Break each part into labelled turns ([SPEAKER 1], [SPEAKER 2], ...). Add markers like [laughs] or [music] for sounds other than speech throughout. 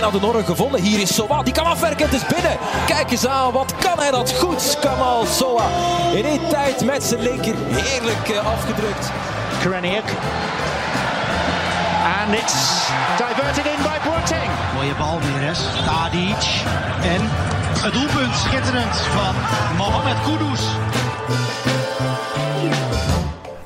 [SPEAKER 1] bijna de Norren gevonden. Hier is Soa, die kan afwerken, het is binnen. Kijk eens aan, wat kan hij dat goed, Kamal Soa. In één tijd met zijn linker, heerlijk uh, afgedrukt.
[SPEAKER 2] Koreniuk. And it's diverted in by Boateng.
[SPEAKER 3] Mooie bal weer eens. Tadic. En het doelpunt schitterend van Mohamed Kudus.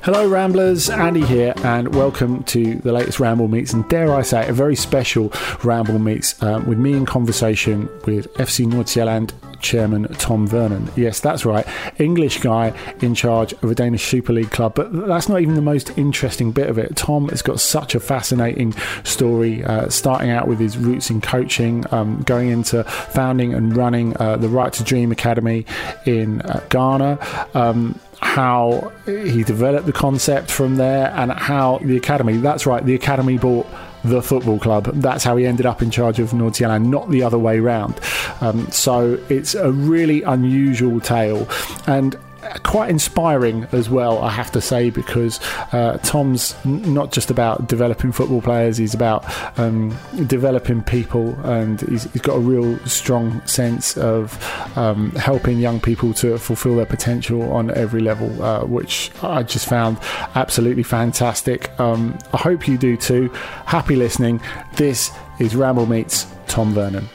[SPEAKER 4] Hello, Ramblers. Andy here, and welcome to the latest Ramble Meets, and dare I say, a very special Ramble Meets um, with me in conversation with FC Nordsjælland chairman Tom Vernon. Yes, that's right, English guy in charge of a Danish Super League club. But that's not even the most interesting bit of it. Tom has got such a fascinating story, uh, starting out with his roots in coaching, um, going into founding and running uh, the Right to Dream Academy in uh, Ghana. Um, how he developed the concept from there and how the academy that's right the academy bought the football club. That's how he ended up in charge of Nordsjælland not the other way round. Um, so it's a really unusual tale. And quite inspiring as well, I have to say, because uh, Tom's not just about developing football players, he's about um, developing people, and he's, he's got a real strong sense of um, helping young people to fulfill their potential on every level, uh, which I just found absolutely fantastic. Um, I hope you do too. Happy listening. This is Ramble Meets Tom Vernon.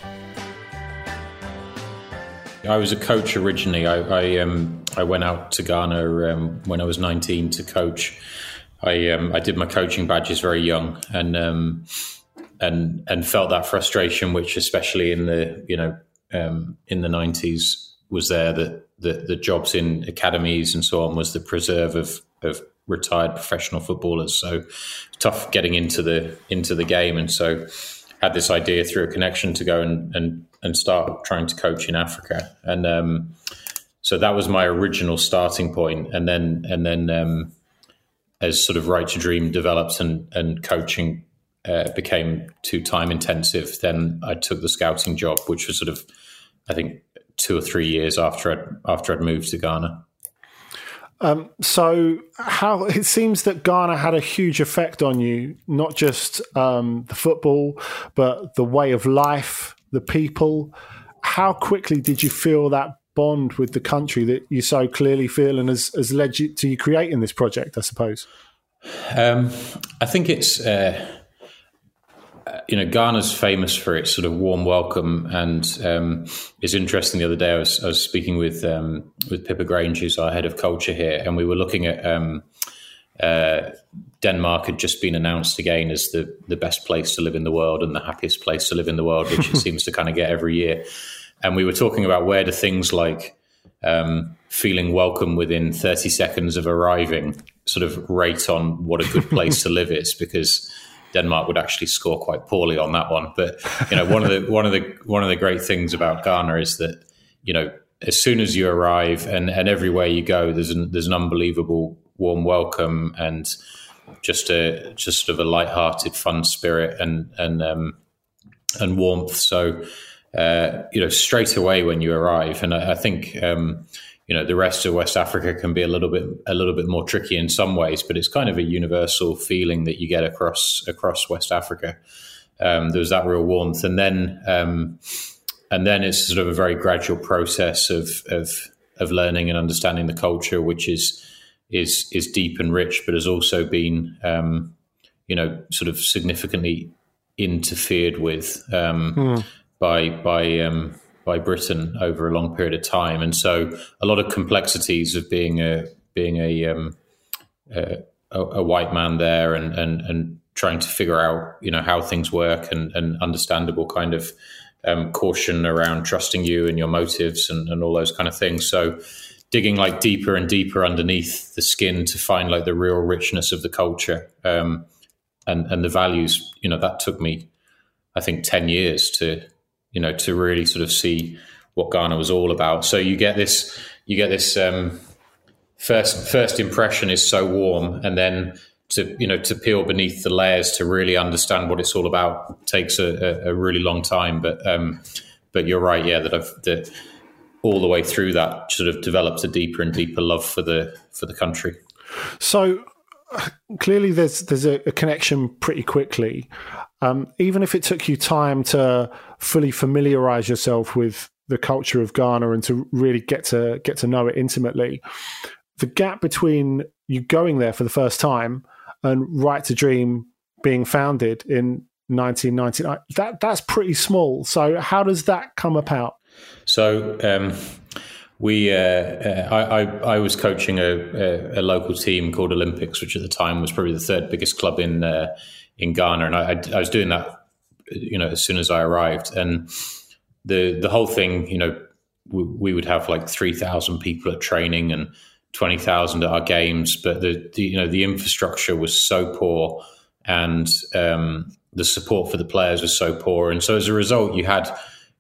[SPEAKER 5] I was a coach originally. I, I um, I went out to Ghana um, when I was 19 to coach. I um, I did my coaching badges very young and um, and and felt that frustration, which especially in the you know um, in the 90s was there that the, the jobs in academies and so on was the preserve of of retired professional footballers. So tough getting into the into the game, and so had this idea through a connection to go and and, and start trying to coach in Africa and. Um, so that was my original starting point. and then and then um, as sort of Right to Dream developed and and coaching uh, became too time intensive, then I took the scouting job, which was sort of I think two or three years after I'd after I'd moved to Ghana.
[SPEAKER 4] Um, so, how it seems that Ghana had a huge effect on you, not just um, the football, but the way of life, the people. How quickly did you feel that bond with the country that you so clearly feel and has, has led you to you creating this project, I suppose?
[SPEAKER 5] Um, I think it's, uh, you know, Ghana's famous for its sort of warm welcome. And um, it's interesting the other day, I was, I was speaking with, um, with Pippa Grange, who's our head of culture here, and we were looking at. Uh, Denmark had just been announced again as the, the best place to live in the world and the happiest place to live in the world, which it [laughs] seems to kind of get every year and we were talking about where do things like um, feeling welcome within 30 seconds of arriving sort of rate on what a good place to live is because Denmark would actually score quite poorly on that one. But you know, one of the one of the one of the great things about Ghana is that you know as soon as you arrive and, and everywhere you go, there's an, there's an unbelievable warm welcome and just a just sort of a light-hearted, fun spirit and and um, and warmth. So uh, you know, straight away when you arrive. And I, I think, um, you know, the rest of West Africa can be a little bit a little bit more tricky in some ways, but it's kind of a universal feeling that you get across across West Africa. Um, there's that real warmth, and then um, and then it's sort of a very gradual process of of of learning and understanding the culture, which is is is deep and rich, but has also been um, you know sort of significantly interfered with. Um, mm by by um, by Britain over a long period of time, and so a lot of complexities of being a being a um, a, a, white man there and and and trying to figure out you know how things work and, and understandable kind of um, caution around trusting you and your motives and, and all those kind of things. So digging like deeper and deeper underneath the skin to find like the real richness of the culture um, and and the values. You know that took me, I think, ten years to you know, to really sort of see what Ghana was all about. So you get this, you get this um, first first impression is so warm, and then to you know to peel beneath the layers to really understand what it's all about takes a, a, a really long time. But um, but you're right, yeah, that I've that all the way through that sort of develops a deeper and deeper love for the for the country.
[SPEAKER 4] So clearly there's there's a, a connection pretty quickly. Um, even if it took you time to fully familiarize yourself with the culture of Ghana and to really get to get to know it intimately, the gap between you going there for the first time and Right to Dream being founded in 1999 that that's pretty small. So how does that come about?
[SPEAKER 5] So um, we, uh, uh, I, I, I, was coaching a, a, a, local team called Olympics, which at the time was probably the third biggest club in uh, in Ghana, and I, I, was doing that, you know, as soon as I arrived, and the the whole thing, you know, we, we would have like three thousand people at training and twenty thousand at our games, but the, the, you know the infrastructure was so poor, and um, the support for the players was so poor, and so as a result, you had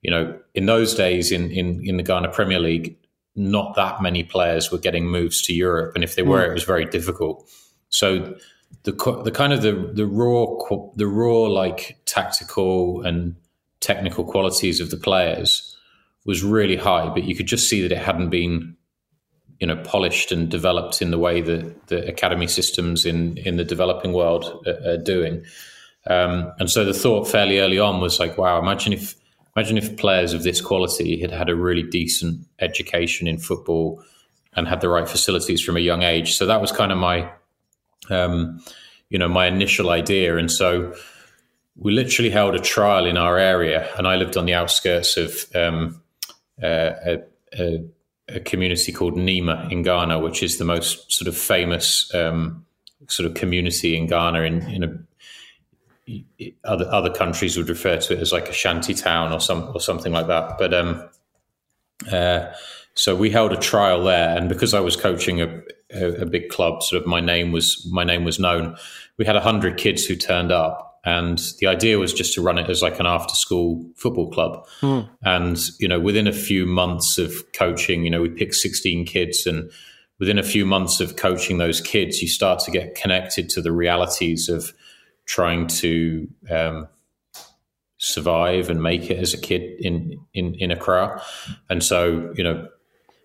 [SPEAKER 5] you know, in those days in, in, in the Ghana Premier League, not that many players were getting moves to Europe, and if they were, mm. it was very difficult. So the the kind of the the raw the raw like tactical and technical qualities of the players was really high, but you could just see that it hadn't been you know polished and developed in the way that the academy systems in in the developing world are, are doing. Um, and so the thought fairly early on was like, wow, imagine if Imagine if players of this quality had had a really decent education in football and had the right facilities from a young age. So that was kind of my, um, you know, my initial idea. And so we literally held a trial in our area, and I lived on the outskirts of um, uh, a, a, a, community called Nima in Ghana, which is the most sort of famous um, sort of community in Ghana in, in a other other countries would refer to it as like a shanty town or some or something like that. But um, uh, so we held a trial there, and because I was coaching a, a, a, big club, sort of my name was my name was known. We had hundred kids who turned up, and the idea was just to run it as like an after school football club. Mm. And you know, within a few months of coaching, you know, we picked sixteen kids and. Within a few months of coaching those kids, you start to get connected to the realities of trying to um, survive and make it as a kid in, in, in Accra. And so, you know,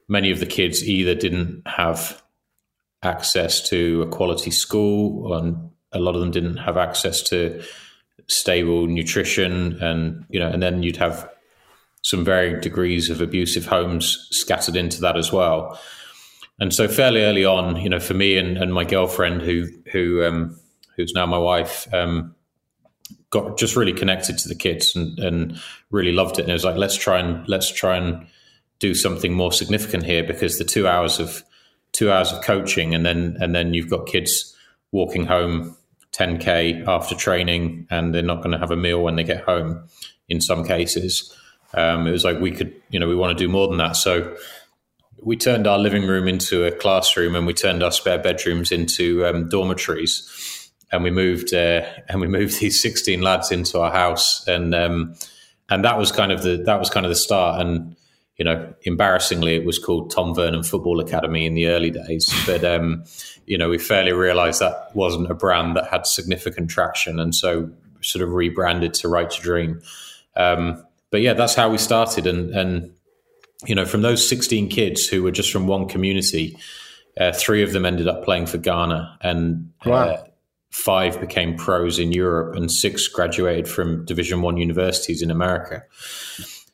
[SPEAKER 5] many of the kids either didn't have access to a quality school, and a lot of them didn't have access to stable nutrition, and you know, and then you'd have some varying degrees of abusive homes scattered into that as well. And so, fairly early on, you know, for me and, and my girlfriend, who who um, who's now my wife, um, got just really connected to the kids and, and really loved it. And it was like, let's try and let's try and do something more significant here because the two hours of two hours of coaching and then and then you've got kids walking home 10k after training and they're not going to have a meal when they get home in some cases. Um, it was like we could you know we want to do more than that. So we turned our living room into a classroom and we turned our spare bedrooms into um, dormitories and we moved uh, and we moved [laughs] these 16 lads into our house. And um, and that was kind of the that was kind of the start. And you know embarrassingly it was called Tom Vernon Football Academy in the early days. But um, you know we fairly realized that wasn't a brand that had significant traction and so sort of rebranded to Right to Dream. Um, but yeah that's how we started. And and you know from those 16 kids who were just from one community uh, three of them ended up playing for Ghana. And wow. uh, five became pros in Europe, and six graduated from Division One universities in America.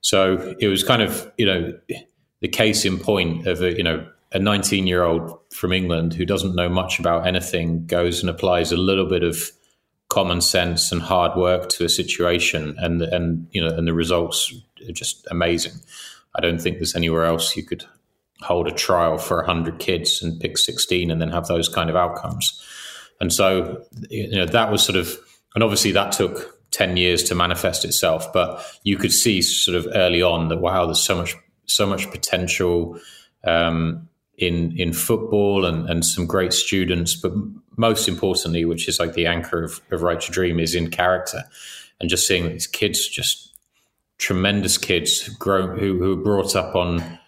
[SPEAKER 5] So it was kind of you know the case in point of a you know a 19 year old from England who doesn't know much about anything goes and applies a little bit of common sense and hard work to a situation, and and you know and the results are just amazing. I don't think there's anywhere else you could hold a trial for 100 kids and pick 16 and then have those kind of outcomes. And so, you know, that was sort of, and obviously that took 10 years to manifest itself, but you could see sort of early on that, wow, there's so much, so much potential um, in, in football and, and some great students. But most importantly, which is like the anchor of, of Right to Dream, is in character. And just seeing these kids, just tremendous kids grown, who, who were brought up on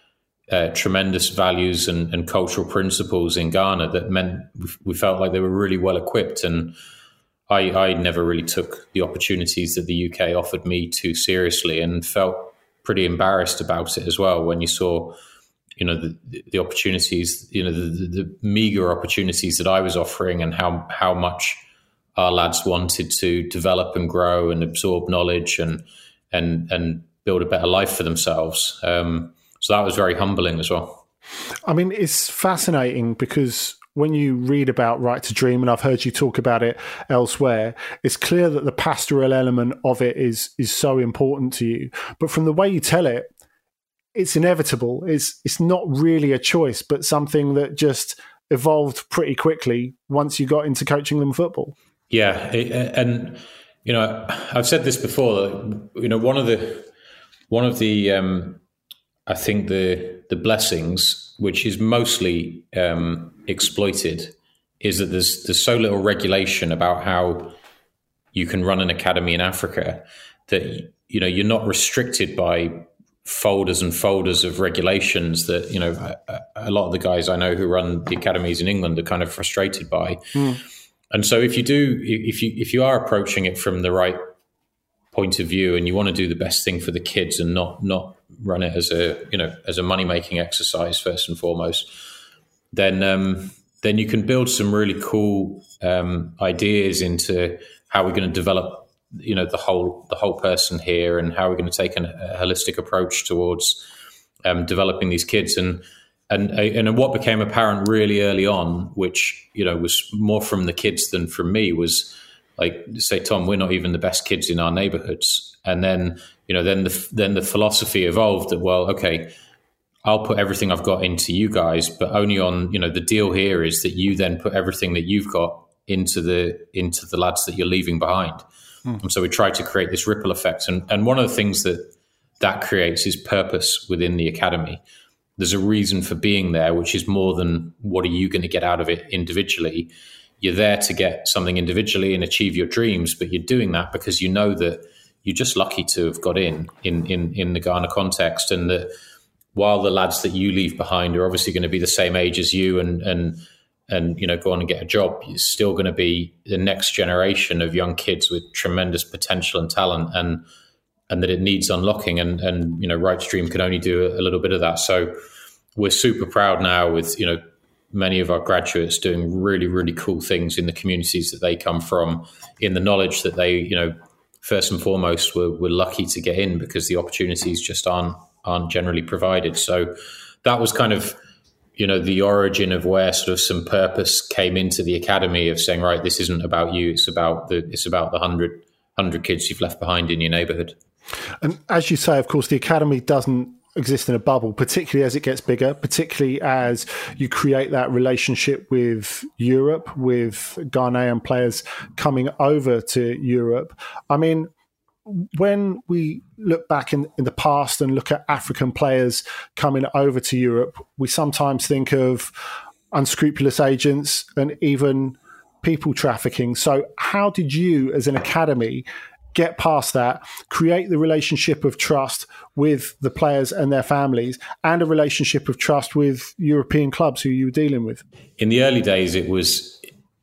[SPEAKER 5] uh, tremendous values and, and, cultural principles in Ghana that meant we felt like they were really well equipped. And I, I never really took the opportunities that the UK offered me too seriously and felt pretty embarrassed about it as well when you saw you know the, the opportunities, you know the, the, the meager opportunities that I was offering, and how how much our lads wanted to develop and grow and absorb knowledge and and and build a better life for themselves. Um, so that was very humbling as well.
[SPEAKER 4] I mean, it's fascinating because when you read about Right to Dream, and I've heard you talk about it elsewhere, it's clear that the pastoral element of it is is so important to you. But from the way you tell it, it's inevitable. It's it's not really a choice, but something that just evolved pretty quickly once you got into coaching them football.
[SPEAKER 5] Yeah, and you know, I've said this before. You know, one of the one of the um, I think the the blessings, which is mostly um, exploited, is that there's there's so little regulation about how you can run an academy in Africa that you know you're not restricted by folders and folders of regulations that you know a, a lot of the guys I know who run the academies in England are kind of frustrated by. Mm. And so if you do if you if you are approaching it from the right point of view and you want to do the best thing for the kids and not not run it as a you know as a money making exercise first and foremost, then um, then you can build some really cool um, ideas into how we're going to develop you know the whole the whole person here and how we're going to take an, a holistic approach towards um, developing these kids. And and and what became apparent really early on, which you know was more from the kids than from me, was like say Tom, we're not even the best kids in our neighborhoods, and then you know then the then the philosophy evolved that well, okay, I'll put everything I've got into you guys, but only on you know the deal here is that you then put everything that you've got into the into the lads that you're leaving behind. Hmm. And so we try to create this ripple effect, and and one of the things that that creates is purpose within the academy. There's a reason for being there, which is more than what are you going to get out of it individually you're there to get something individually and achieve your dreams, but you're doing that because you know that you're just lucky to have got in in in, in the Ghana context, and that while the lads that you leave behind are obviously going to be the same age as you and and and you know go on and get a job, it's still going to be the next generation of young kids with tremendous potential and talent, and and that it needs unlocking, and and you know Right to Dream can only do a, a little bit of that. So we're super proud now with you know many of our graduates doing really, really cool things in the communities that they come from, in the knowledge that they, you know, first and foremost, were, were lucky to get in because the opportunities just aren't aren't generally provided. So that was kind of, you know, the origin of where sort of some purpose came into the academy of saying, right, this isn't about you; it's about the it's about the hundred hundred kids you've left behind in your neighbourhood.
[SPEAKER 4] And as you say, of course, the academy doesn't exist in a bubble, particularly as it gets bigger, particularly as you create that relationship with Europe, with Ghanaian players coming over to Europe. I mean, when we look back in, in the past and look at African players coming over to Europe, we sometimes think of unscrupulous agents and even people trafficking. So, how did you, as an academy, get past that, create the relationship of trust with the players and their families, and a relationship of trust with European clubs who you were dealing with?
[SPEAKER 5] In the early days, it was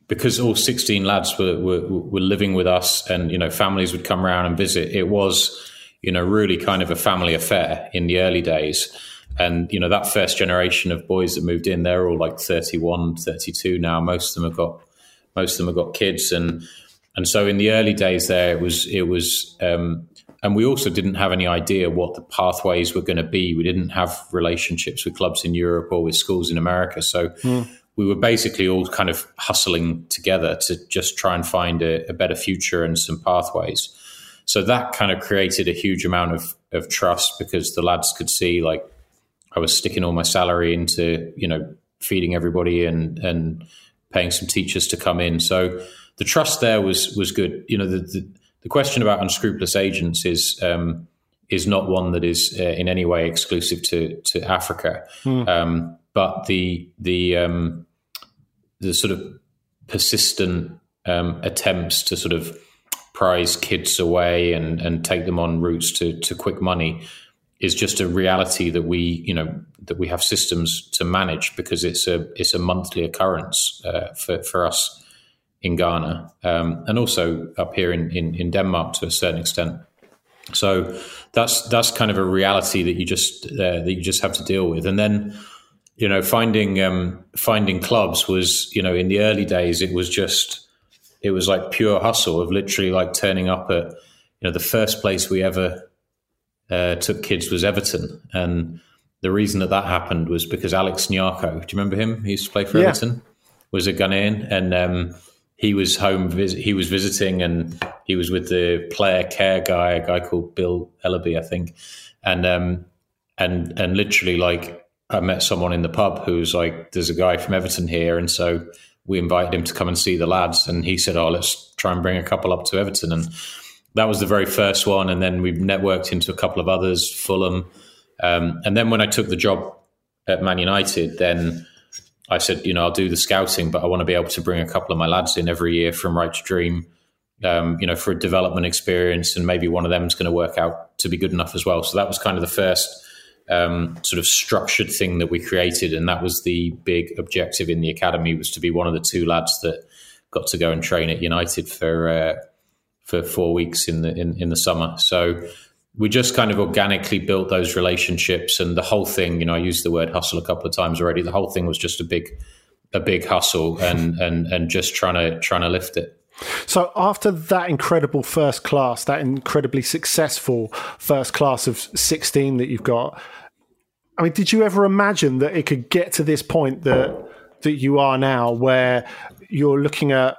[SPEAKER 5] because all 16 lads were, were, were living with us and, you know, families would come around and visit. It was, you know, really kind of a family affair in the early days. And, you know, that first generation of boys that moved in, they're all like 31, 32 now. Most of them have got, most of them have got kids. And, and so in the early days there, it was it was, um, and we also didn't have any idea what the pathways were going to be. We didn't have relationships with clubs in Europe or with schools in America, so. Mm. We were basically all kind of hustling together to just try and find a, a better future and some pathways. So that kind of created a huge amount of, of trust because the lads could see like I was sticking all my salary into, you know, feeding everybody and and paying some teachers to come in. So the trust there was was good. You know, the the, the question about unscrupulous agents is um, is not one that is uh, in any way exclusive to to Africa, mm. um, but the the um, the sort of persistent um, attempts to sort of prize kids away and and take them on routes to to quick money is just a reality that we you know that we have systems to manage because it's a it's a monthly occurrence uh, for for us in Ghana um, and also up here in, in, in, Denmark to a certain extent. So that's that's kind of a reality that you just uh, that you just have to deal with. And then you know finding um, finding clubs was you know in the early days it was just it was like pure hustle of literally like turning up at you know the first place we ever uh, took kids was Everton and the reason that that happened was because Alex Nyarko, do you remember him? He used to play for yeah. Everton. Was a Ghanaian, and um, he was home. Vis- he was visiting, and he was with the player care guy, a guy called Bill Ellaby, I think. And um, and and literally, like, I met someone in the pub who was like, "There's a guy from Everton here," and so we invited him to come and see the lads. And he said, "Oh, let's try and bring a couple up to Everton." And that was the very first one. And then we've networked into a couple of others, Fulham. Um, and then when I took the job at Man United, then I said, you know, I'll do the scouting, but I want to be able to bring a couple of my lads in every year from Right to Dream, um, you know, for a development experience, and maybe one of them is going to work out to be good enough as well. So that was kind of the first um, sort of structured thing that we created, and that was the big objective in the academy was to be one of the two lads that got to go and train at United for uh, for four weeks in the in, in the summer. So we just kind of organically built those relationships and the whole thing you know i used the word hustle a couple of times already. The whole thing was just a big a big hustle and and and just trying to trying to lift it.
[SPEAKER 4] So after that incredible first class that incredibly successful first class of 16 that you've got i mean did you ever imagine that it could get to this point that that you are now where you're looking at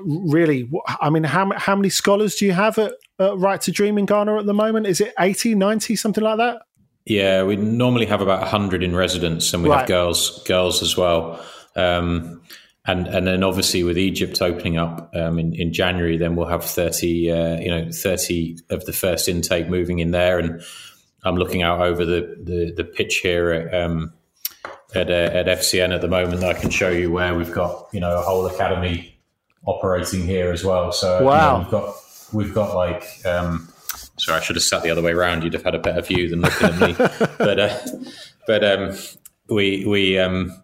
[SPEAKER 4] really? I mean how, how many scholars do you have at, at right to dream in ghana at the moment? Is it 80 90 something like that?
[SPEAKER 5] Yeah we normally have about 100 in residence and we right. have girls girls as well. Um, and and then obviously with egypt opening up um, in, in january then we'll have 30 uh, you know 30 of the first intake moving in there. And i'm looking out over the the, the pitch here at um, at, uh, at FCN at the moment that I can show you where we've got you know a whole academy operating here as well. So
[SPEAKER 4] wow,
[SPEAKER 5] you know, we've got we've got like. Um, sorry, I should have sat the other way around. You'd have had a better view than looking at me. [laughs] but uh, but um, we we um,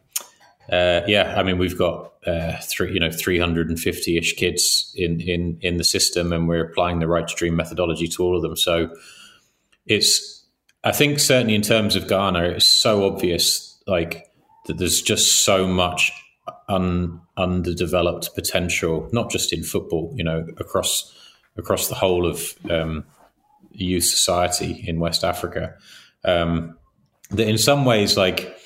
[SPEAKER 5] uh, yeah, I mean we've got uh, three you know three hundred and fifty ish kids in in in the system, and we're applying the right to dream methodology to all of them. So it's I think certainly in terms of Ghana, it's so obvious like that there's just so much un, underdeveloped potential, not just in football, you know, across across the whole of um, youth society in West Africa. Um, that in some ways, like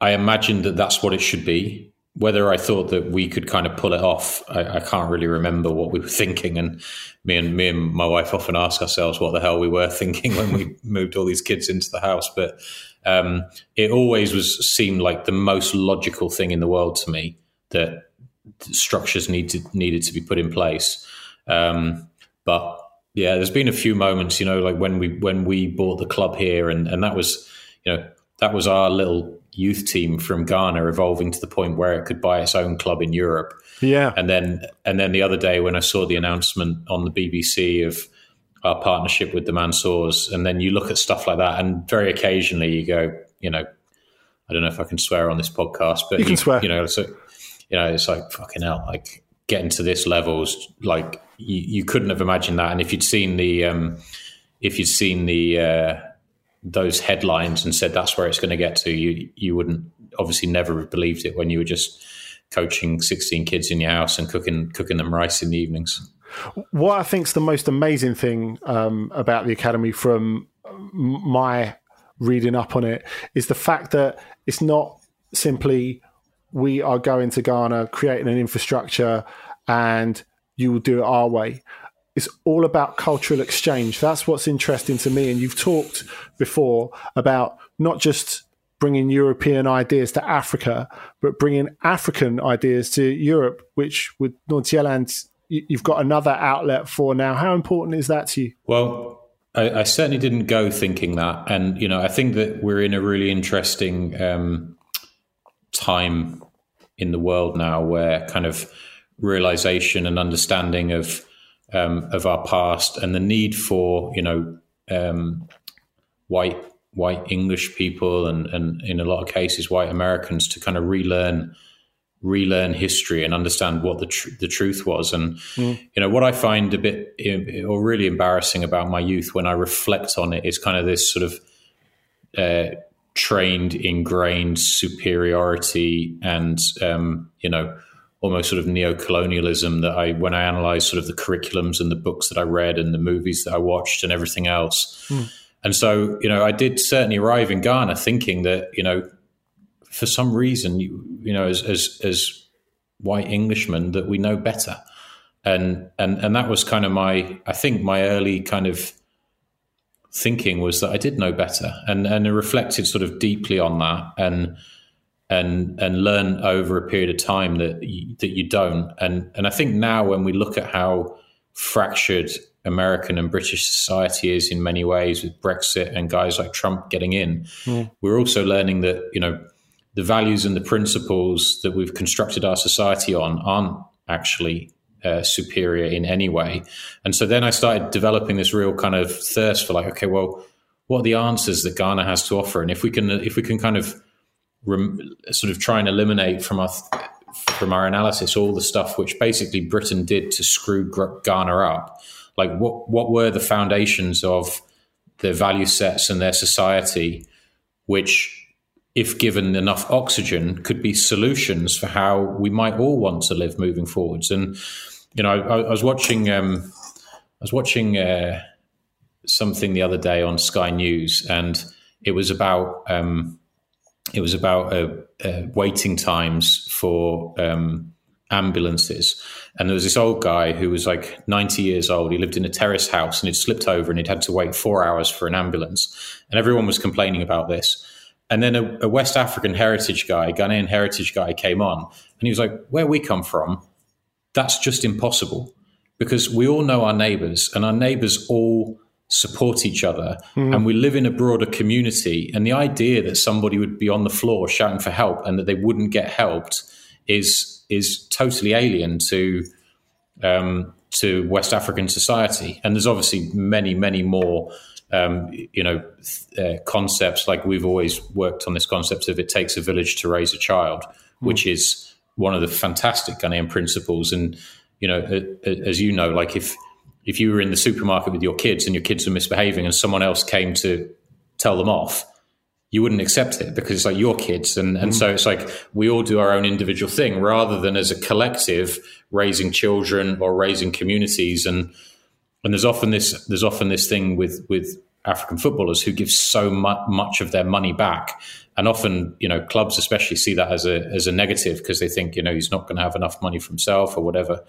[SPEAKER 5] I imagined that that's what it should be. Whether I thought that we could kind of pull it off, I, I, can't really remember what we were thinking. And me and me and my wife often ask ourselves what the hell we were [laughs] thinking when we moved all these kids into the house. But um, it always was seemed like the most logical thing in the world to me that structures needed needed to be put in place. Um, but yeah, there's been a few moments, you know, like when we when we bought the club here, and and that was, you know, that was our little youth team from Ghana evolving to the point where it could buy its own club in Europe.
[SPEAKER 4] Yeah,
[SPEAKER 5] and then and then the other day when I saw the announcement on the BBC of our partnership with the Mansours, and then you look at stuff like that, and very occasionally you go, you know, I don't know if I can swear on this podcast, but
[SPEAKER 4] you can swear.
[SPEAKER 5] You know, so you know, it's like fucking hell, like getting to this levels, like you, you couldn't have imagined that. And if you'd seen the, um, if you'd seen the uh, those headlines and said that's where it's going to get to, you you wouldn't obviously never have believed it when you were just coaching 16 kids in your house and cooking cooking them rice in the evenings.
[SPEAKER 4] What I think is the most amazing thing um, about the academy, from my reading up on it, is the fact that it's not simply we are going to Ghana, creating an infrastructure, and you will do it our way. It's all about cultural exchange. That's what's interesting to me. And you've talked before about not just bringing European ideas to Africa, but bringing African ideas to Europe, which with Nordsjælland you've got another outlet for now. How important is that to you?
[SPEAKER 5] Well, I, I, certainly didn't go thinking that, and you know, I think that we're in a really interesting um, time in the world now, where kind of realization and understanding of um, of our past and the need for you know um, white white English people and and in a lot of cases white Americans to kind of relearn relearn history and understand what the tr- the truth was. And mm. you know what I find a bit or really embarrassing about my youth when I reflect on it is kind of this sort of uh, trained, ingrained superiority and um, you know almost sort of neo-colonialism that I when I analyze sort of the curriculums and the books that I read and the movies that I watched and everything else. Mm. And so, you know, I did certainly arrive in Ghana thinking that, you know, for some reason, you, you know, as, as, as white Englishmen, that we know better. And, and, and that was kind of my, I think my early kind of thinking was that I did know better and, and I reflected sort of deeply on that and, and, and learn over a period of time that, you, that you don't. And, and I think now when we look at how fractured American and British society is in many ways with Brexit and guys like Trump getting in, mm. we're also learning that, you know, the values and the principles that we've constructed our society on aren't actually uh, superior in any way. And so then I started developing this real kind of thirst for like, okay, well, what are the answers that Ghana has to offer? And if we can, if we can kind of rem- sort of try and eliminate from our from our analysis all the stuff which basically Britain did to screw Ghana up, like what what were the foundations of their value sets and their society, which if given enough oxygen, could be solutions for how we might all want to live moving forwards. And you know, I, I was watching, um, I was watching uh, something the other day on Sky News, and it was about um, it was about uh, uh, waiting times for um, ambulances. And there was this old guy who was like 90 years old. He lived in a terrace house and he'd slipped over and he'd had to wait four hours for an ambulance. And everyone was complaining about this. And then a, a, West African heritage guy, Ghanaian heritage guy, came on and he was like, Where we come from, that's just impossible because we all know our neighbors and our neighbors all support each other mm. and we live in a broader community. And the idea that somebody would be on the floor shouting for help and that they wouldn't get helped is, is totally alien to, um, to West African society. And there's obviously many, many more um, you know, uh, concepts like we've always worked on this concept of it takes a village to raise a child, mm. which is one of the fantastic Ghanaian principles. And you know, uh, as you know, like if if you were in the supermarket with your kids and your kids were misbehaving and someone else came to tell them off, you wouldn't accept it because it's like your kids. And, and mm. so it's like we all do our own individual thing rather than as a collective raising children or raising communities. And and there's often this there's often this thing with with African footballers who give so mu- much of their money back, and often you know clubs especially see that as a as a negative because they think you know he's not going to have enough money for himself or whatever.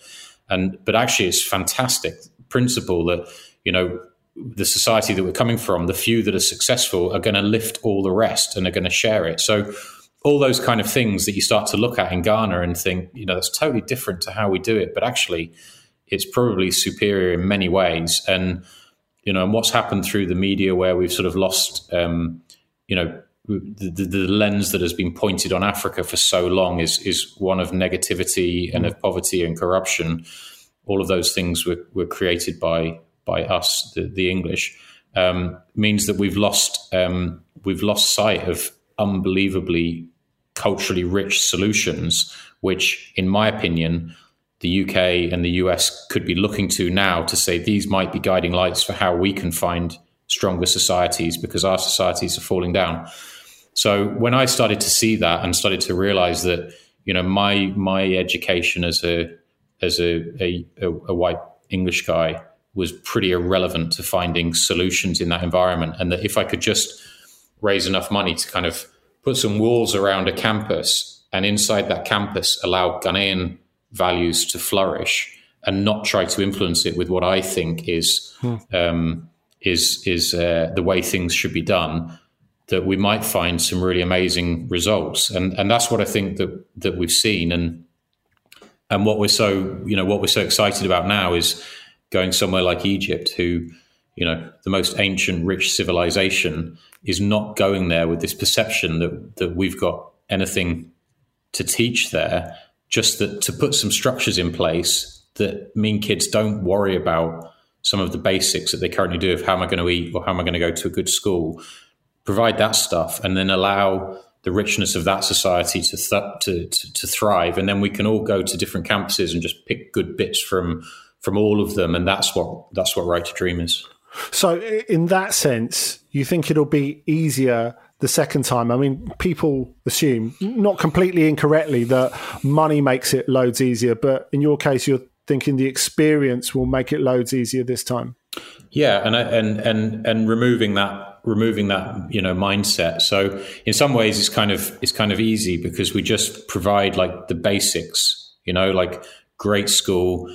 [SPEAKER 5] And but actually, it's fantastic principle that you know the society that we're coming from, the few that are successful are going to lift all the rest and are going to share it. So all those kind of things that you start to look at in Ghana and think, you know, that's totally different to how we do it, but actually it's probably superior in many ways. And you know, and what's happened through the media where we've sort of lost, um, you know, the, the, lens that has been pointed on Africa for so long is is one of negativity and of poverty and corruption. All of those things were, were created by by us, the, the English, um, means that we've lost um, we've lost sight of unbelievably culturally rich solutions, which, in my opinion, the UK and the US could be looking to now to say these might be guiding lights for how we can find stronger societies because our societies are falling down. So when I started to see that and started to realize that, you know, my my education as a as a, a, a white English guy was pretty irrelevant to finding solutions in that environment, and that if I could just raise enough money to kind of put some walls around a campus and inside that campus allow Ghanaian values to flourish and not try to influence it with what I think is hmm. um, is is uh, the way things should be done. That we might find some really amazing results, and and that's what I think that that we've seen, and and what we're so you know what we're so excited about now is going somewhere like Egypt, who you know the most ancient, rich civilization is not going there with this perception that that we've got anything to teach there just that to put some structures in place that mean kids don't worry about some of the basics that they currently do of how am I going to eat or how am I going to go to a good school, provide that stuff, and then allow the richness of that society to, th- to, to, to thrive, and then we can all go to different campuses and just pick good bits from from all of them, and that's what that's what Right to Dream is.
[SPEAKER 4] So, in that sense, you think it'll be easier the second time? I mean, people assume, not completely incorrectly, that money makes it loads easier, but in your case, you're thinking the experience will make it loads easier this time.
[SPEAKER 5] Yeah, and and and and removing that removing that you know mindset. So in some ways, it's kind of it's kind of easy because we just provide like the basics. You know, like great school,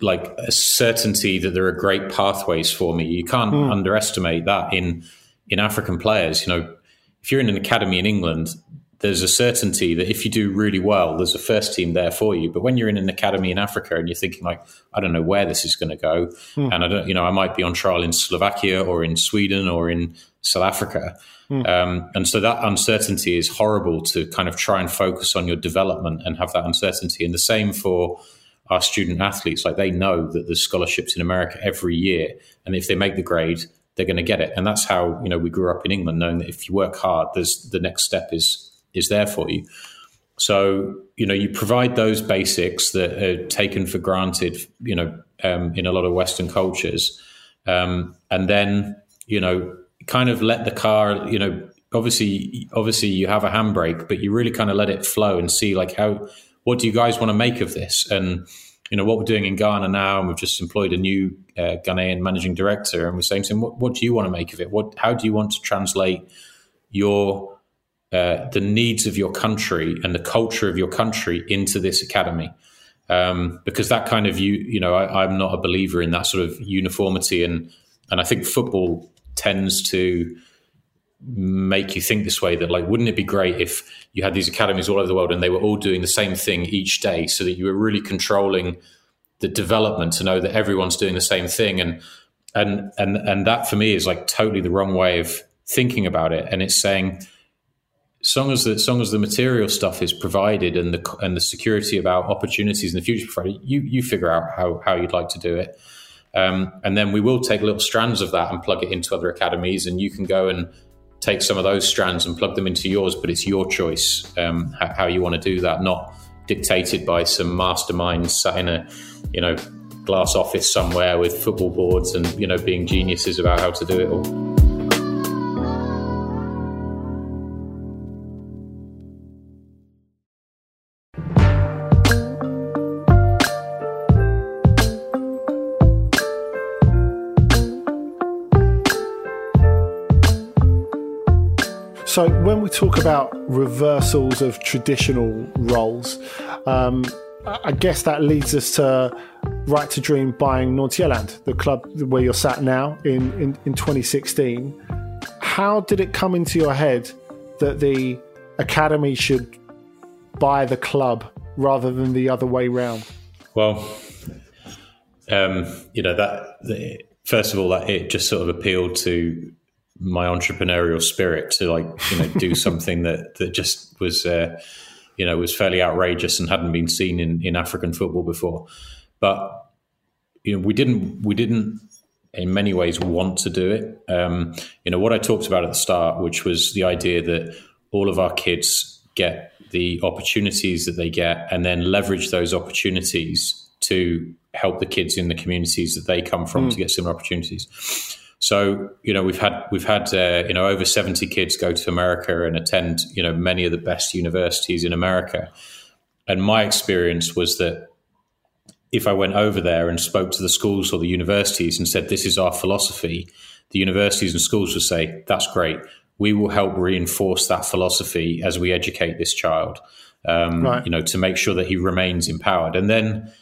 [SPEAKER 5] like a certainty that there are great pathways for me. You can't mm. underestimate that in in African players. You know, if you're in an academy in England, there's a certainty that if you do really well, there's a first team there for you. But when you're in an academy in Africa and you're thinking like, I don't know where this is going to go, mm. and I don't, you know, I might be on trial in Slovakia or in Sweden or in South Africa, mm. um, and so that uncertainty is horrible to kind of try and focus on your development and have that uncertainty. And the same for our student athletes, like they know that there's scholarships in America every year, and if they make the grade, they're going to get it. And that's how you know we grew up in England, knowing that if you work hard, there's the next step is is there for you. So you know you provide those basics that are taken for granted, you know, um, in a lot of Western cultures, um, and then you know kind of let the car, you know, obviously obviously you have a handbrake, but you really kind of let it flow and see like how what do you guys want to make of this and you know what we're doing in Ghana now, and we've just employed a new uh, Ghanaian managing director, and we're saying to him, what, what, do you want to make of it? What, how do you want to translate your uh, the needs of your country and the culture of your country into this academy? Um, because that kind of you, you know, I, I'm not a believer in that sort of uniformity, and and I think football tends to make you think this way that like wouldn't it be great if you had these academies all over the world and they were all doing the same thing each day so that you were really controlling the development to know that everyone's doing the same thing? And and and and that for me is like totally the wrong way of thinking about it. And it's saying as long as the as long as the material stuff is provided and the and the security about opportunities in the future provided you you figure out how how you'd like to do it. Um, and then we will take little strands of that and plug it into other academies and you can go and take some of those strands and plug them into yours, but it's your choice um, how, how, you want to do that, not dictated by some mastermind sat in a you know glass office somewhere with football boards and you know being geniuses about how to do it all.
[SPEAKER 4] We talk about reversals of traditional roles, um, I guess that leads us to Right to Dream buying Nordsjælland, the club where you're sat now in, in, in 2016. How did it come into your head that the academy should buy the club rather than the other way round?
[SPEAKER 5] Well, um, you know that the, first of all, that it just sort of appealed to my entrepreneurial spirit to like you know do [laughs] something that that just was uh, you know was fairly outrageous and hadn't been seen in in African football before. But you know we didn't we didn't in many ways want to do it. Um, you know what I talked about at the start, which was the idea that all of our kids get the opportunities that they get, and then leverage those opportunities to help the kids in the communities that they come from mm. to get similar opportunities. So you know we've had we've had uh, you know over seventy kids go to America and attend you know many of the best universities in America, and my experience was that if I went over there and spoke to the schools or the universities and said this is our philosophy, the universities and schools would say that's great. We will help reinforce that philosophy as we educate this child. Um, right. You know to make sure that he remains empowered, and then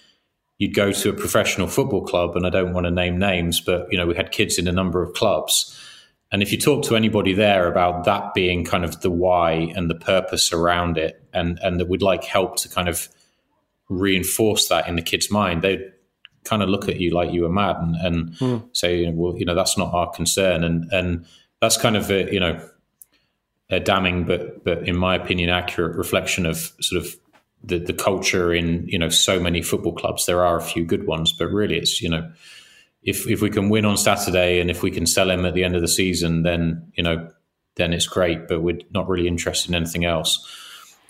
[SPEAKER 5] you'd go to a professional football club, and I don't want to name names, but you know, we had kids in a number of clubs. And if you talk to anybody there about that being kind of the why and the purpose around it, and and that we'd like help to kind of reinforce that in the kid's mind, they'd kind of look at you like you were mad and, and mm. say, well, you know, that's not our concern. And and that's kind of a, you know, a damning but but in my opinion accurate reflection of sort of the the culture in you know so many football clubs. There are a few good ones, but really it's you know if if we can win on Saturday and if we can sell him at the end of the season, then you know then it's great, but we're not really interested in anything else.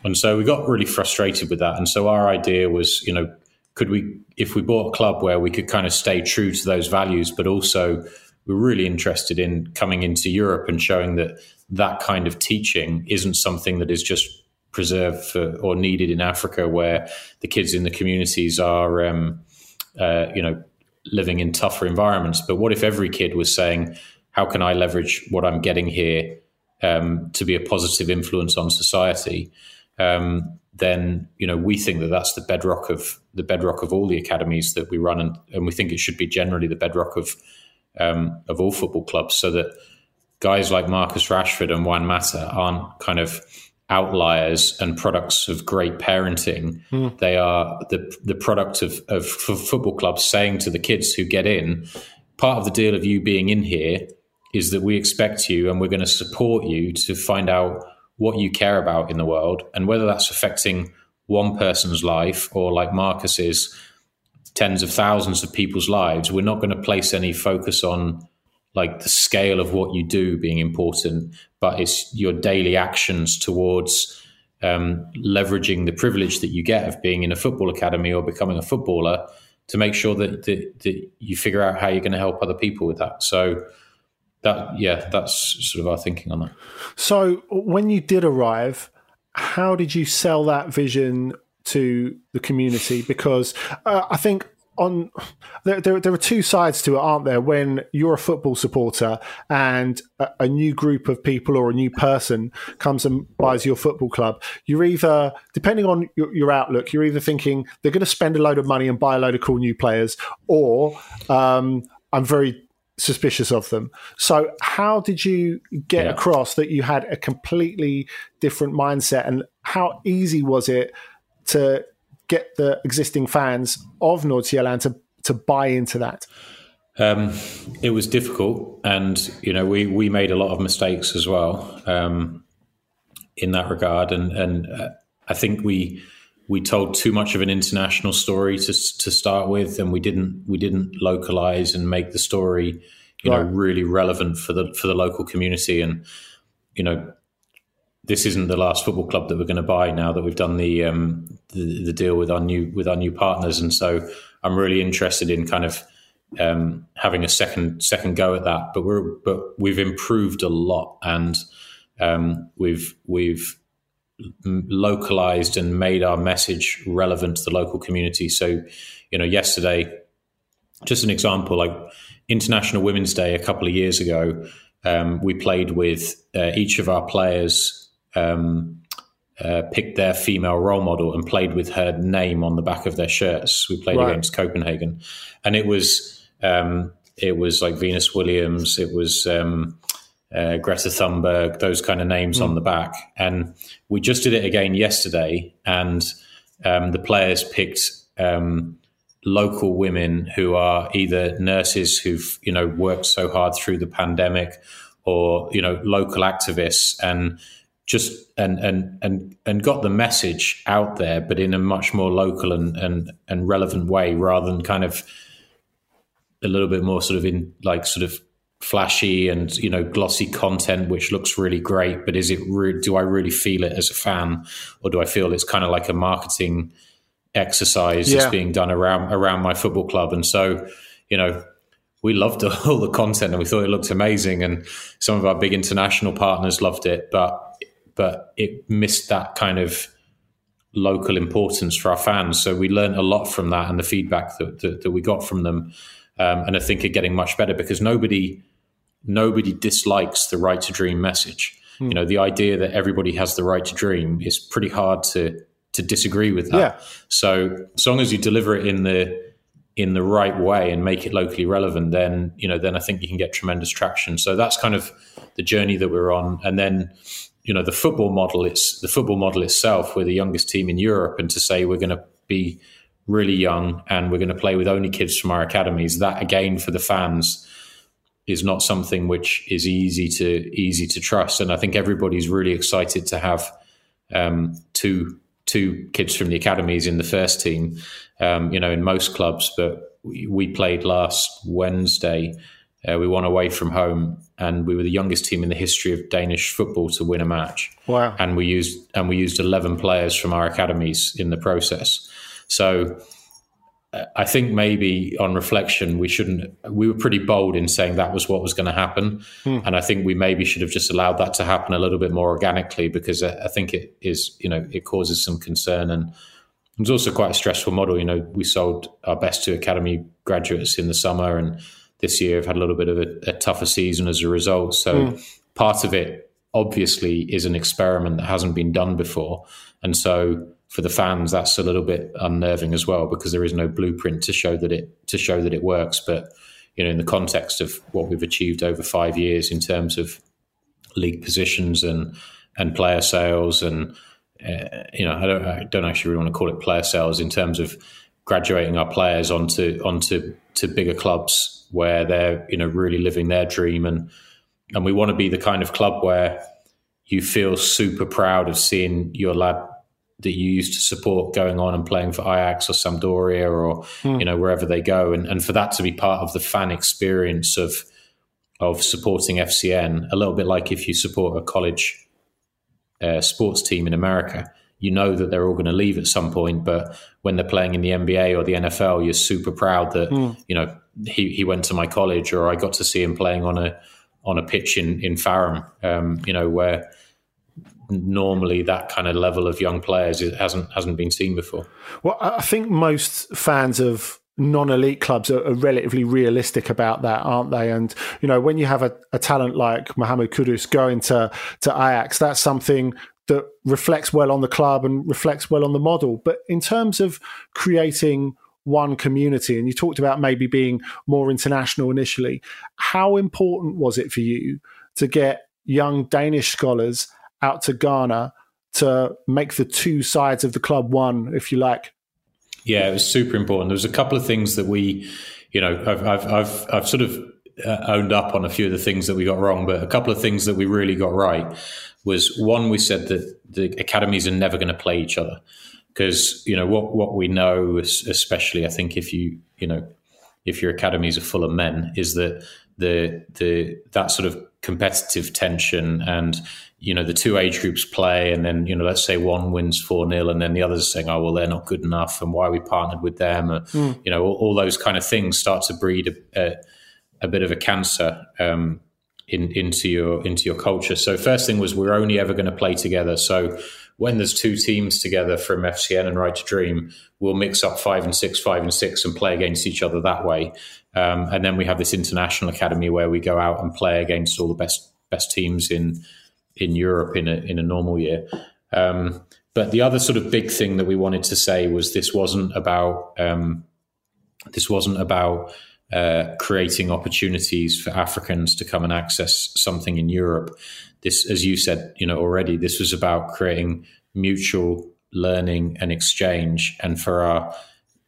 [SPEAKER 5] And so we got really frustrated with that. And so our idea was, you know, could we, if we bought a club where we could kind of stay true to those values, but also we're really interested in coming into Europe and showing that that kind of teaching isn't something that is just preserved for, or needed in Africa, where the kids in the communities are, um, uh, you know, living in tougher environments. But what if every kid was saying, "How can I leverage what I'm getting here um, to be a positive influence on society?" Um, then you know we think that that's the bedrock of the bedrock of all the academies that we run, and, and we think it should be generally the bedrock of um, of all football clubs, so that guys like Marcus Rashford and Juan Mata aren't kind of outliers and products of great parenting. Mm. They are the the product of, of football clubs saying to the kids who get in, part of the deal of you being in here is that we expect you and we're going to support you to find out what you care about in the world and whether that's affecting one person's life or like Marcus's tens of thousands of people's lives, we're not going to place any focus on like the scale of what you do being important, but it's your daily actions towards um, leveraging the privilege that you get of being in a football academy or becoming a footballer to make sure that, that, that you figure out how you're going to help other people with that. So that yeah, that's sort of our thinking on that.
[SPEAKER 4] So when you did arrive, how did you sell that vision to the community? Because uh, I think on there, there, there, are two sides to it, aren't there? When you're a football supporter and a, a, new group of people or a new person comes and buys your football club, you're either, depending on your, your outlook, you're either thinking they're going to spend a load of money and buy a load of cool new players, or um, I'm very suspicious of them. So, how did you get yeah. across that you had a completely different mindset, and how easy was it to get the existing fans of Nordsjælland to to buy into that?
[SPEAKER 5] Um, it was difficult, and you know we we made a lot of mistakes as well um, in that regard, and and uh, I think we we told too much of an international story to to start with, and we didn't we didn't localize and make the story you right. know really relevant for the for the local community, and you know this isn't the last football club that we're going to buy now that we've done the, um, the, the deal with our new with our new partners, and so I'm really interested in kind of um, having a second second go at that. But we're but we've improved a lot, and um, we've we've localized and made our message relevant to the local community. So, you know, yesterday, just an example, like International Women's Day a couple of years ago, um, we played with uh, each of our players um, uh, picked their female role model and played with her name on the back of their shirts. We played right. against Copenhagen, and it was um, it was like Venus Williams, it was um, uh, Greta Thunberg, those kind of names mm. on the back, and we just did it again yesterday, and um, the players picked. Um, local women who are either nurses who've you know worked so hard through the pandemic or you know local activists and just and and and and got the message out there, but in a much more local and and and relevant way, rather than kind of a little bit more sort of in like sort of flashy and you know glossy content which looks really great but is it re- do i really feel it as a fan or do i feel it's kind of like a marketing exercise yeah. that's being done around around my football club and so you know we loved [laughs] all the content and we thought it looked amazing and some of our big international partners loved it but but it missed that kind of local importance for our fans. So we learned a lot from that and the feedback that, that, that we got from them. Um, and I think are getting much better because nobody nobody dislikes the right to dream message. Mm. You know, the idea that everybody has the right to dream is pretty hard to to disagree with that. Yeah. So as long as you deliver it in the in the right way and make it locally relevant, then you know, then I think you can get tremendous traction. So that's kind of the journey that we're on. And then you know the football model it's the football model itself we're the youngest team in europe and to say we're going to be really young and we're going to play with only kids from our academies that again for the fans is not something which is easy to easy to trust. And i think everybody's really excited to have um, two two kids from the academies in the first team um, you know in most clubs but we, we played last wednesday Uh, we won away from home, and we were the youngest team in the history of Danish football to win a match.
[SPEAKER 4] Wow!
[SPEAKER 5] And we used and we used eleven players from our academies in the process. So I think maybe on reflection, we shouldn't. We were pretty bold in saying that was what was going to happen, hmm. and I think we maybe should have just allowed that to happen a little bit more organically because I, think it is, you know, it causes some concern and it was also quite a stressful model. You know, we sold our best two academy graduates in the summer, and this year have had a little bit of a, a tougher season as a result. So hmm. part of it obviously is an experiment that hasn't been done before, and so for the fans, that's a little bit unnerving as well because there is no blueprint to show that it to show that it works. But you know, in the context of what we've achieved over five years in terms of league positions and and player sales, and uh, you know, I don't I don't actually really want to call it player sales in terms of graduating our players onto onto to bigger clubs where they're you know really living their dream and and we want to be the kind of club where you feel super proud of seeing your lad that you used to support going on and playing for Ajax or Sampdoria or mm. you know wherever they go, and and for that to be part of the fan experience of of supporting FCN, a little bit like if you support a college uh, sports team in America, you know that they're all going to leave at some point, but when they're playing in the NBA or the NFL, you're super proud that mm. you know he he went to my college or I got to see him playing on a on a pitch in in Farum, um, you know where normally that kind of level of young players hasn't hasn't been seen before.
[SPEAKER 4] Well, I think most fans of non-elite clubs are, are, relatively realistic about that, aren't they? And you know, when you have a, a talent like Mohamed Kudus going to to Ajax, that's something that reflects well on the club and reflects well on the model. But in terms of creating one community, and you talked about maybe being more international initially, how important was it for you to get young Danish scholars out to Ghana to make the two sides of the club one, if you like.
[SPEAKER 5] Yeah, it was super important. There was a couple of things that we, you know, I've I've I've, I've sort of uh, owned up on a few of the things that we got wrong, but a couple of things that we really got right was one. We said that the academies are never going to play each other because you know what what we know, especially I think if you you know if your academies are full of men, is that the the that sort of competitive tension and you know the two age groups play and then you know let's say one wins 4-0 and then the others saying oh well they're not good enough and why we partnered with them and, mm. you know all, all, those kind of things start to breed a, a, a bit of a cancer um, in, into your into your culture so first thing was we're only ever going to play together so when there's two teams together from FCN and Right to Dream, we'll mix up five and six, five and six, and play against each other that way. Um, and then we have this international academy where we go out and play against all the best best teams in in Europe in a in a normal year. Um, but the other sort of big thing that we wanted to say was this wasn't about um, this wasn't about uh, creating opportunities for Africans to come and access something in Europe. This, as you said, you know already, this was about creating mutual learning and exchange, and for our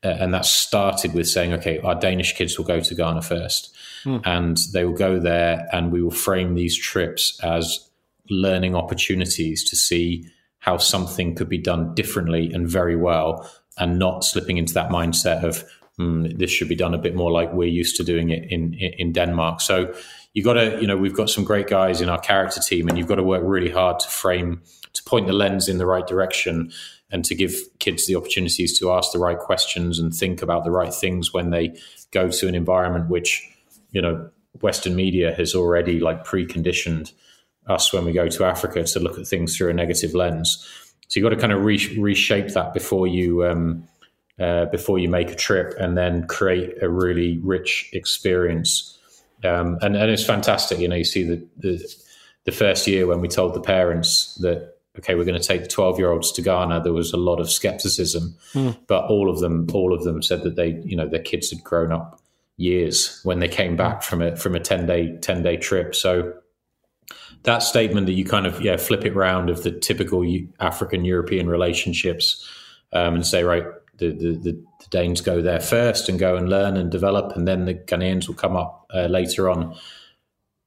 [SPEAKER 5] uh, and that started with saying, okay, our Danish kids will go to Ghana first, mm. and they will go there, and we will frame these trips as learning opportunities to see how something could be done differently and very well, and not slipping into that mindset of mm, this should be done a bit more like we're used to doing it in in Denmark. So you got to, you know, we've got some great guys in our character team, and you've got to work really hard to frame to point the lens in the right direction and to give kids the opportunities to ask the right questions and think about the right things when they go to an environment which you know western media has already like preconditioned us when we go to Africa to look at things through a negative lens. So you've got to kind of re- reshape that before you um, uh, before you make a trip, and then create a really rich experience. Um, and, and it's fantastic, you know. You see the, the the first year when we told the parents that okay, we're going to take the twelve year olds to Ghana. There was a lot of skepticism, mm. but all of them all of them said that they you know their kids had grown up years when they came back from a from a ten day ten day trip. So that statement that you kind of yeah flip it around of the typical African European relationships um, and say right the, the, the, Danes go there first and go and learn and develop and then the Ghanaians will come up uh, later on.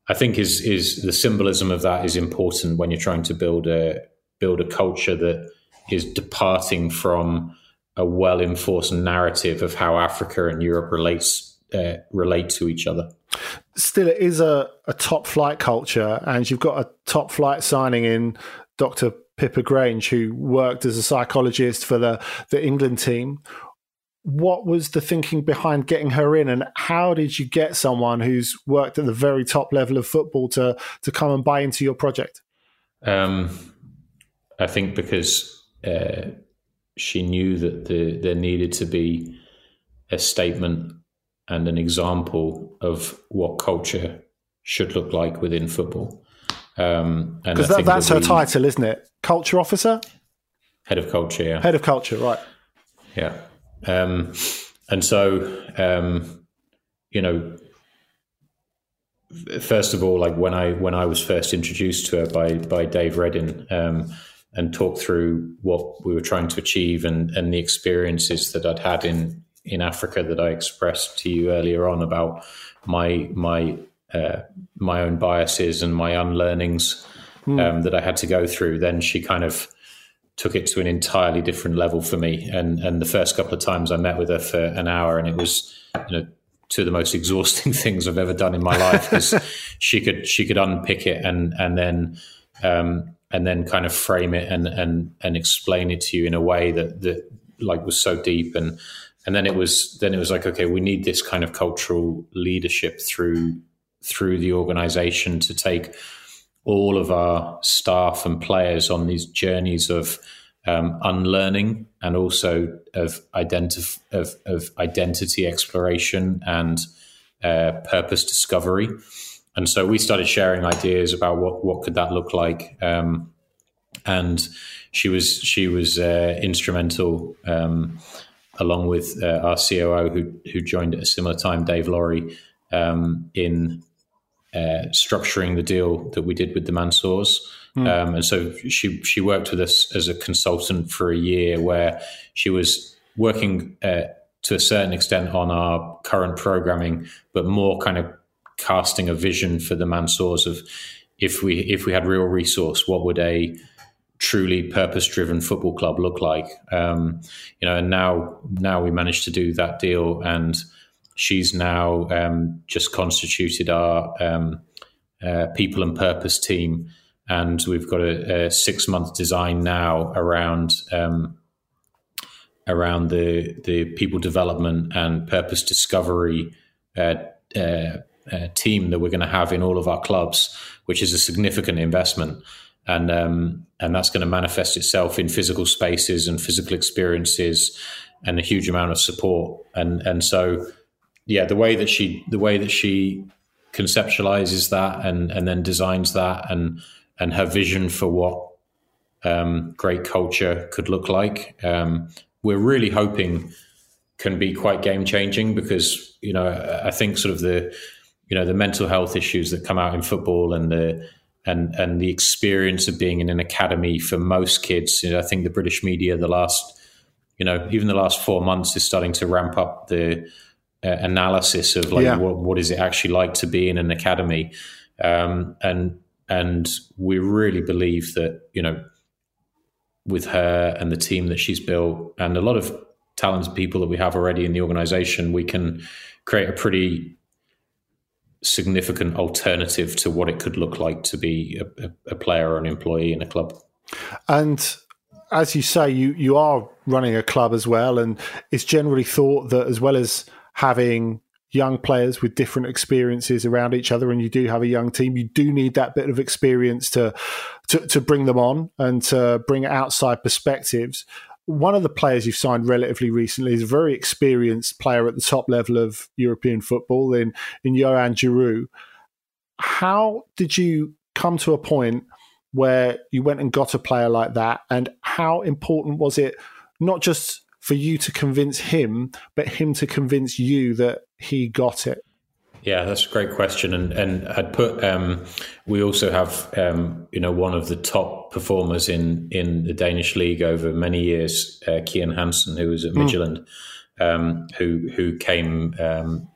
[SPEAKER 5] I think is is the symbolism of that is important when you're trying to build a build a culture that is departing from a well enforced narrative of how Africa and Europe relates uh, relate to each other.
[SPEAKER 4] still, it is a, a top flight culture, and you've got a top flight signing in Dr. Pippa Grange, who worked as a psychologist for the, the England team. What was the thinking behind getting her in, and how did you get someone who's worked at the very top level of football to to come and buy into your project?
[SPEAKER 5] Um, I think because uh, she knew that the, there needed to be a statement and an example of what culture should look like within football.
[SPEAKER 4] Um, because that, that's that we, her title, isn't it? Culture officer,
[SPEAKER 5] head of culture. Yeah,
[SPEAKER 4] head of culture. Right.
[SPEAKER 5] Yeah, um, and so um, you know, first of all, like when I when I was first introduced to her by by Dave Reddin um, and talked through what we were trying to achieve and and the experiences that I'd had in in Africa that I expressed to you earlier on about my my uh, my own biases and my unlearnings mm. um, that I had to go through, then she kind of took it to an entirely different level for me. And and the first couple of times I met with her for an hour, and it was you know two of the most [laughs] exhausting things I've ever done in my life because [laughs] she could she could unpick it and and then um, and then kind of frame it and and and explain it to you in a way that that like was so deep and and then it was then it was like okay we need this kind of cultural leadership through through the organization to take all of our staff and players on these journeys of um, unlearning and also of, identif- of, of identity exploration and uh, purpose discovery. And so we started sharing ideas about what, what could that look like. Um, and she was she was uh, instrumental um, along with uh, our COO who who joined at a similar time, Dave Laurie, um, in uh, structuring the deal that we did with the Mansours. Mm. Um, and so she she worked with us as a consultant for a year, where she was working uh, to a certain extent on our current programming, but more kind of casting a vision for the Mansours of if we if we had real resource, what would a truly purpose driven football club look like um, you know and now now we managed to do that deal and she's now um, just constituted our um, uh, people and purpose team and we've got a, a six month design now around um, around the the people development and purpose discovery uh, uh, uh team that we're going to have in all of our clubs, which is a significant investment. And um, and that's going to manifest itself in physical spaces and physical experiences and a huge amount of support. And and so yeah the way that she the way that she conceptualizes that and and then designs that and and her vision for what um, great culture could look like um, we're really hoping can be quite game changing because you know I think sort of the you know the mental health issues that come out in football and the and and the experience of being in an academy for most kids. You know, I think the British media, the last, you know, even the last four months, is starting to ramp up the uh, analysis of like yeah. what what is it actually like to be in an academy, um, and and we really believe that you know, with her and the team that she's built, and a lot of talented people that we have already in the organization, we can create a pretty significant alternative to what it could look like to be a, a player or an employee in a club.
[SPEAKER 4] And as you say, you you are running a club as well, and it's generally thought that as well as having young players with different experiences around each other, and you do have a young team, you do need that bit of experience to to, to bring them on and to bring outside perspectives one of the players you've signed relatively recently is a very experienced player at the top level of European football in in Johan Djourou. How did you come to a point where you went and got a player like that, and how important was it not just for you to convince him, but him to convince you that he got it?
[SPEAKER 5] Yeah, that's a great question, and and I'd put um, we also have um, you know one of the top performers in in the Danish league over many years, uh, Kian Hansen, who was at mm. Midtjylland, um, who who came um,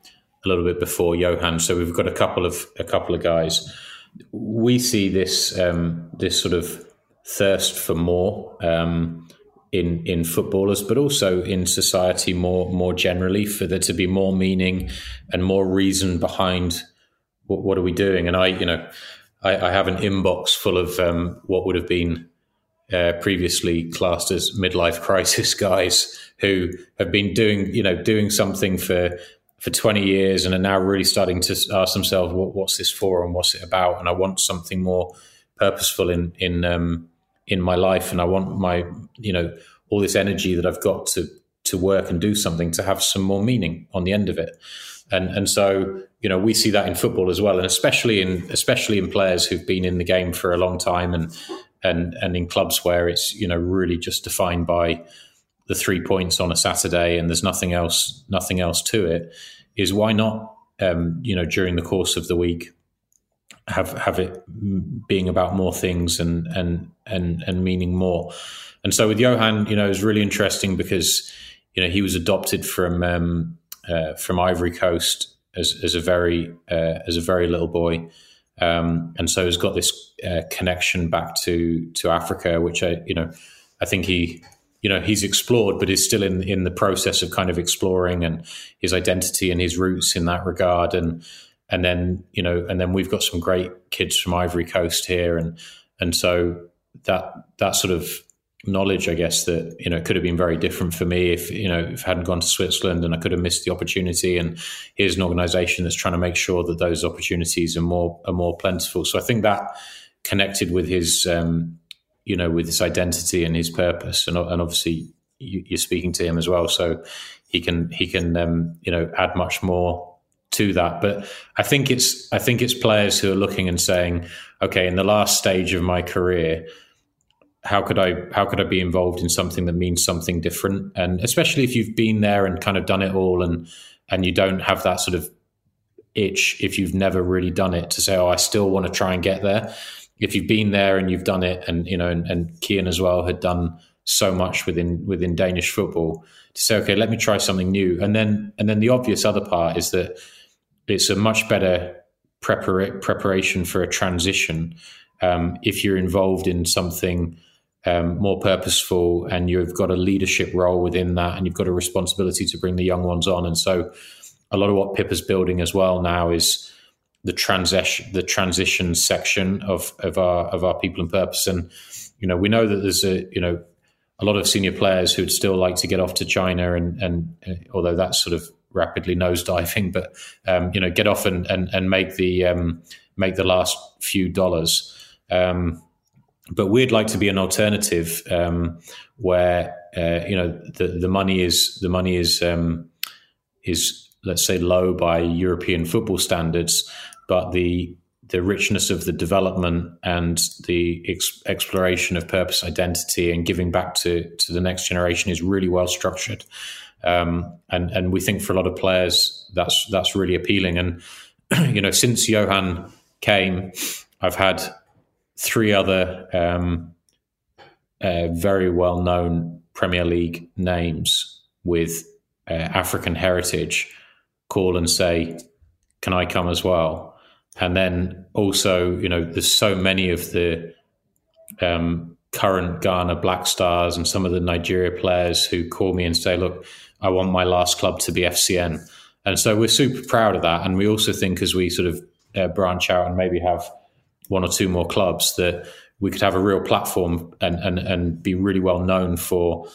[SPEAKER 5] a little bit before Johan. So we've got a couple of a couple of guys. We see this um, this sort of thirst for more. Um, in in footballers, but also in society more more generally, for there to be more meaning and more reason behind what, what, are we doing? And I, you know, I, I have an inbox full of um, what would have been uh, previously classed as midlife crisis [laughs] guys who have been doing, you know, doing something for for 20 years and are now really starting to ask themselves, what, what's this for and what's it about? And I want something more purposeful in in um, in my life, and I want my, you know, all this energy that I've got to to work and do something to have some more meaning on the end of it. And and so you know we see that in football as well, and especially in especially in players who've been in the game for a long time and and and in clubs where it's you know really just defined by the three points on a Saturday and there's nothing else nothing else to it. Is why not um, you know during the course of the week have have it being about more things and and and and meaning more. And so with Johan, you know, it was really interesting because you know he was adopted from um, uh, from Ivory Coast as, as a very uh, as a very little boy, um, and so he's got this uh, connection back to to Africa, which I you know I think he you know he's explored, but is still in in the process of kind of exploring and his identity and his roots in that regard, and and then you know and then we've got some great kids from Ivory Coast here, and and so that that sort of knowledge, I guess, that you know could have been very different for me if you know if I hadn't gone to Switzerland and I could have missed the opportunity. And here's an organisation that's trying to make sure that those opportunities are more are more plentiful. So I think that connected with his um, you know with his identity and his purpose, and, and obviously you, are speaking to him as well, so he can he can um, you know add much more to that. But I think it's I think it's players who are looking and saying, okay, in the last stage of my career how could I how could I be involved in something that means something different? And especially if you've been there and kind of done it all, and and you don't have that sort of itch if you've never really done it to say, oh, I still want to try and get there. If you've been there and you've done it, and you know, and, and Kian as well had done so much within within Danish football to say, okay, let me try something new. And then and then the obvious other part is that it's a much better prepar- preparation for a transition um, if you're involved in something um, more purposeful and you've got a leadership role within that and you've got a responsibility to bring the young ones on. And so a lot of what Pippa's building as well now is the transition the transition section of, of our of our people and purpose. And, you know, we know that there's a, you know, a lot of senior players who'd still like to get off to China and, and uh, although that's sort of rapidly nosediving, but um, you know, get off and, and, and make the um, make the last few dollars. Um, but we'd like to be an alternative um, where uh, you know the the money is the money is um, is let's say low by European football standards, but the the richness of the development and the ex- exploration of purpose, identity, and giving back to to the next generation is really well structured. Um, and and we think for a lot of players that's that's really appealing. And [clears throat] you know, since Johan came, I've had three other um, uh, very well known Premier League names with uh, African heritage call and say, Can I come as well? And then also, you know, there's so many of the um, current Ghana Black Stars and some of the Nigeria players who call me and say, Look, I want my last club to be FCN. And so we're super proud of that. And we also think as we sort of uh, branch out and maybe have one or two more clubs that we could have a real platform and, and, and be really well known for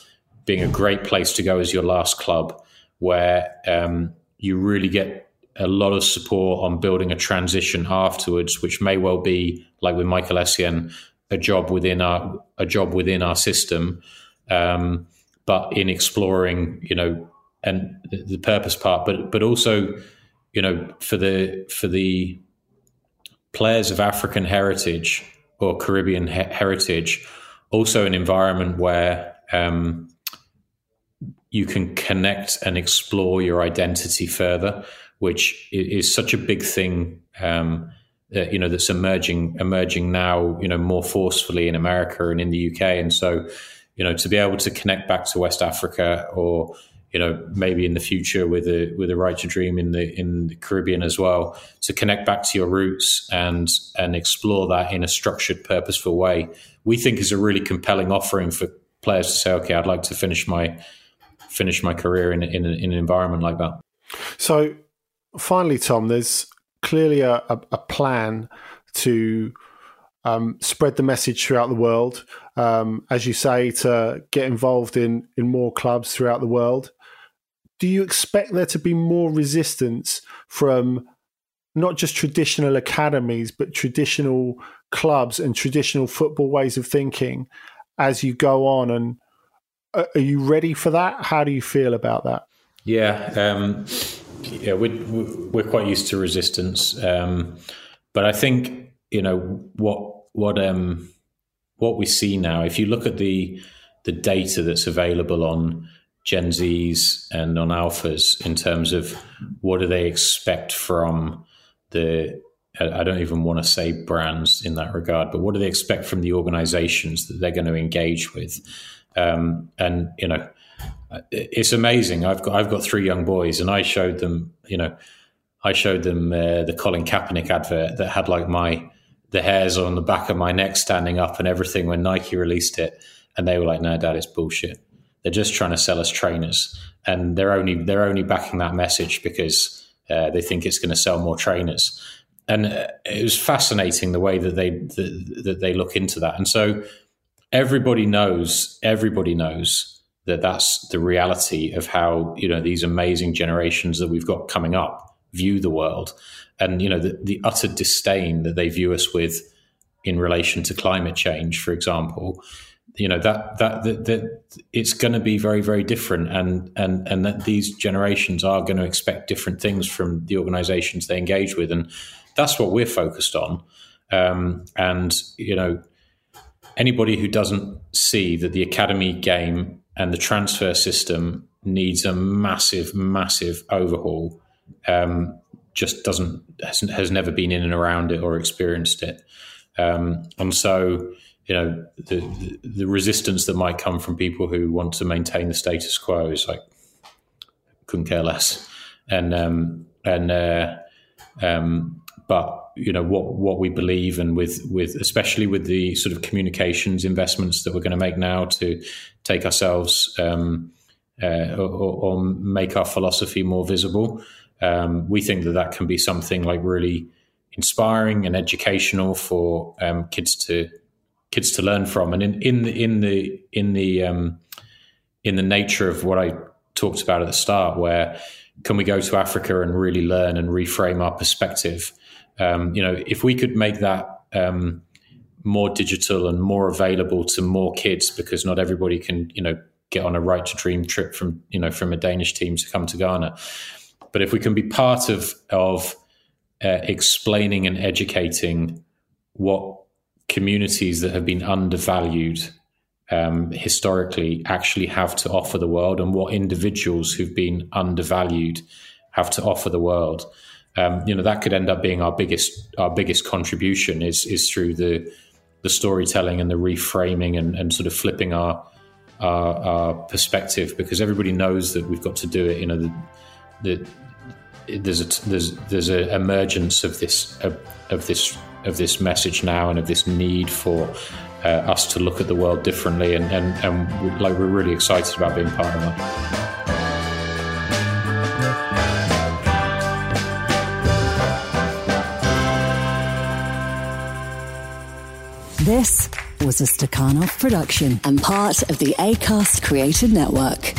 [SPEAKER 5] being a great place to go as your last club, where um, you really get a lot of support on building a transition afterwards, which may well be like with Michael Essien, a job within our a job within our system, um, but in exploring, you know, and the, purpose part, but but also, you know, for the for the players of African heritage or Caribbean he- heritage, also an environment where um, you can connect and explore your identity further, which is such a big thing. Um, that, you know that's emerging emerging now you know more forcefully in America and in the UK and so you know to be able to connect back to West Africa or you know maybe in the future with a with a right to dream in the in the Caribbean as well to connect back to your roots and and explore that in a structured purposeful way we think is a really compelling offering for players to say okay I'd like to finish my finish my career in in, in an environment like that.
[SPEAKER 4] So finally Tom there's clearly a, a, a plan to um, spread the message throughout the world. Um, as you say, to get involved in in more clubs throughout the world. Do you expect there to be more resistance from not just traditional academies, but traditional clubs and traditional football ways of thinking as you go on? And uh, are you ready for that? How do you feel about that?
[SPEAKER 5] Yeah, um, yeah, we're we're quite used to resistance, um, but I think you know what what um, what we see now. If you look at the the data that's available on Gen Zs and on alphas in terms of what do they expect from the I don't even want to say brands in that regard, but what do they expect from the organizations that they're going to engage with? Um, and you know, it's amazing. I've got I've got three young boys, and I showed them, you know, I showed them uh, the Colin Kaepernick advert that had like my the hairs on the back of my neck standing up and everything when Nike released it, and they were like, "No, Dad, it's bullshit. They're just trying to sell us trainers, and they're only they're only backing that message because uh, they think it's going to sell more trainers." And uh, it was fascinating the way that they that, that they look into that, and so everybody knows everybody knows that that's the reality of how you know these amazing generations that we've got coming up view the world and you know the, the utter disdain that they view us with in relation to climate change for example you know that that that, that it's going to be very very different. And and and that these generations are going to expect different things from the organizations they engage with. And that's what we're focused on. Um, and you know anybody who doesn't see that the academy game and the transfer system needs a massive, massive overhaul, um, just doesn't has, never been in and around it or experienced it, um, and so you know the, the, the resistance that might come from people who want to maintain the status quo is like couldn't care less, and um, and uh, um, but you know what what we believe and with with especially with the sort of communications investments that we're going to make now to take ourselves um, uh, or, or, make our philosophy more visible. Um, we think that that can be something like really inspiring and educational for um, kids to kids to learn from. And in, in the in the in the um, in the nature of what I talked about at the start, where can we go to Africa and really learn and reframe our perspective? Um, you know, if we could make that um, more digital and more available to more kids, because not everybody can, you know, get on a right to dream trip from, you know, from a Danish team to come to Ghana. But if we can be part of of uh, explaining and educating what communities that have been undervalued um, historically actually have to offer the world, and what individuals who've been undervalued have to offer the world um, you know that could end up being our biggest our biggest contribution is is through the the storytelling and the reframing and, and sort of flipping our, our, our perspective because everybody knows that we've got to do it. You know, the, the there's a there's there's an emergence of this of, of, this of this message now and of this need for uh, us to look at the world differently and and, and like we're really excited about being part of that.
[SPEAKER 6] This was a Stakhanov production and part of the ACAST Created Network.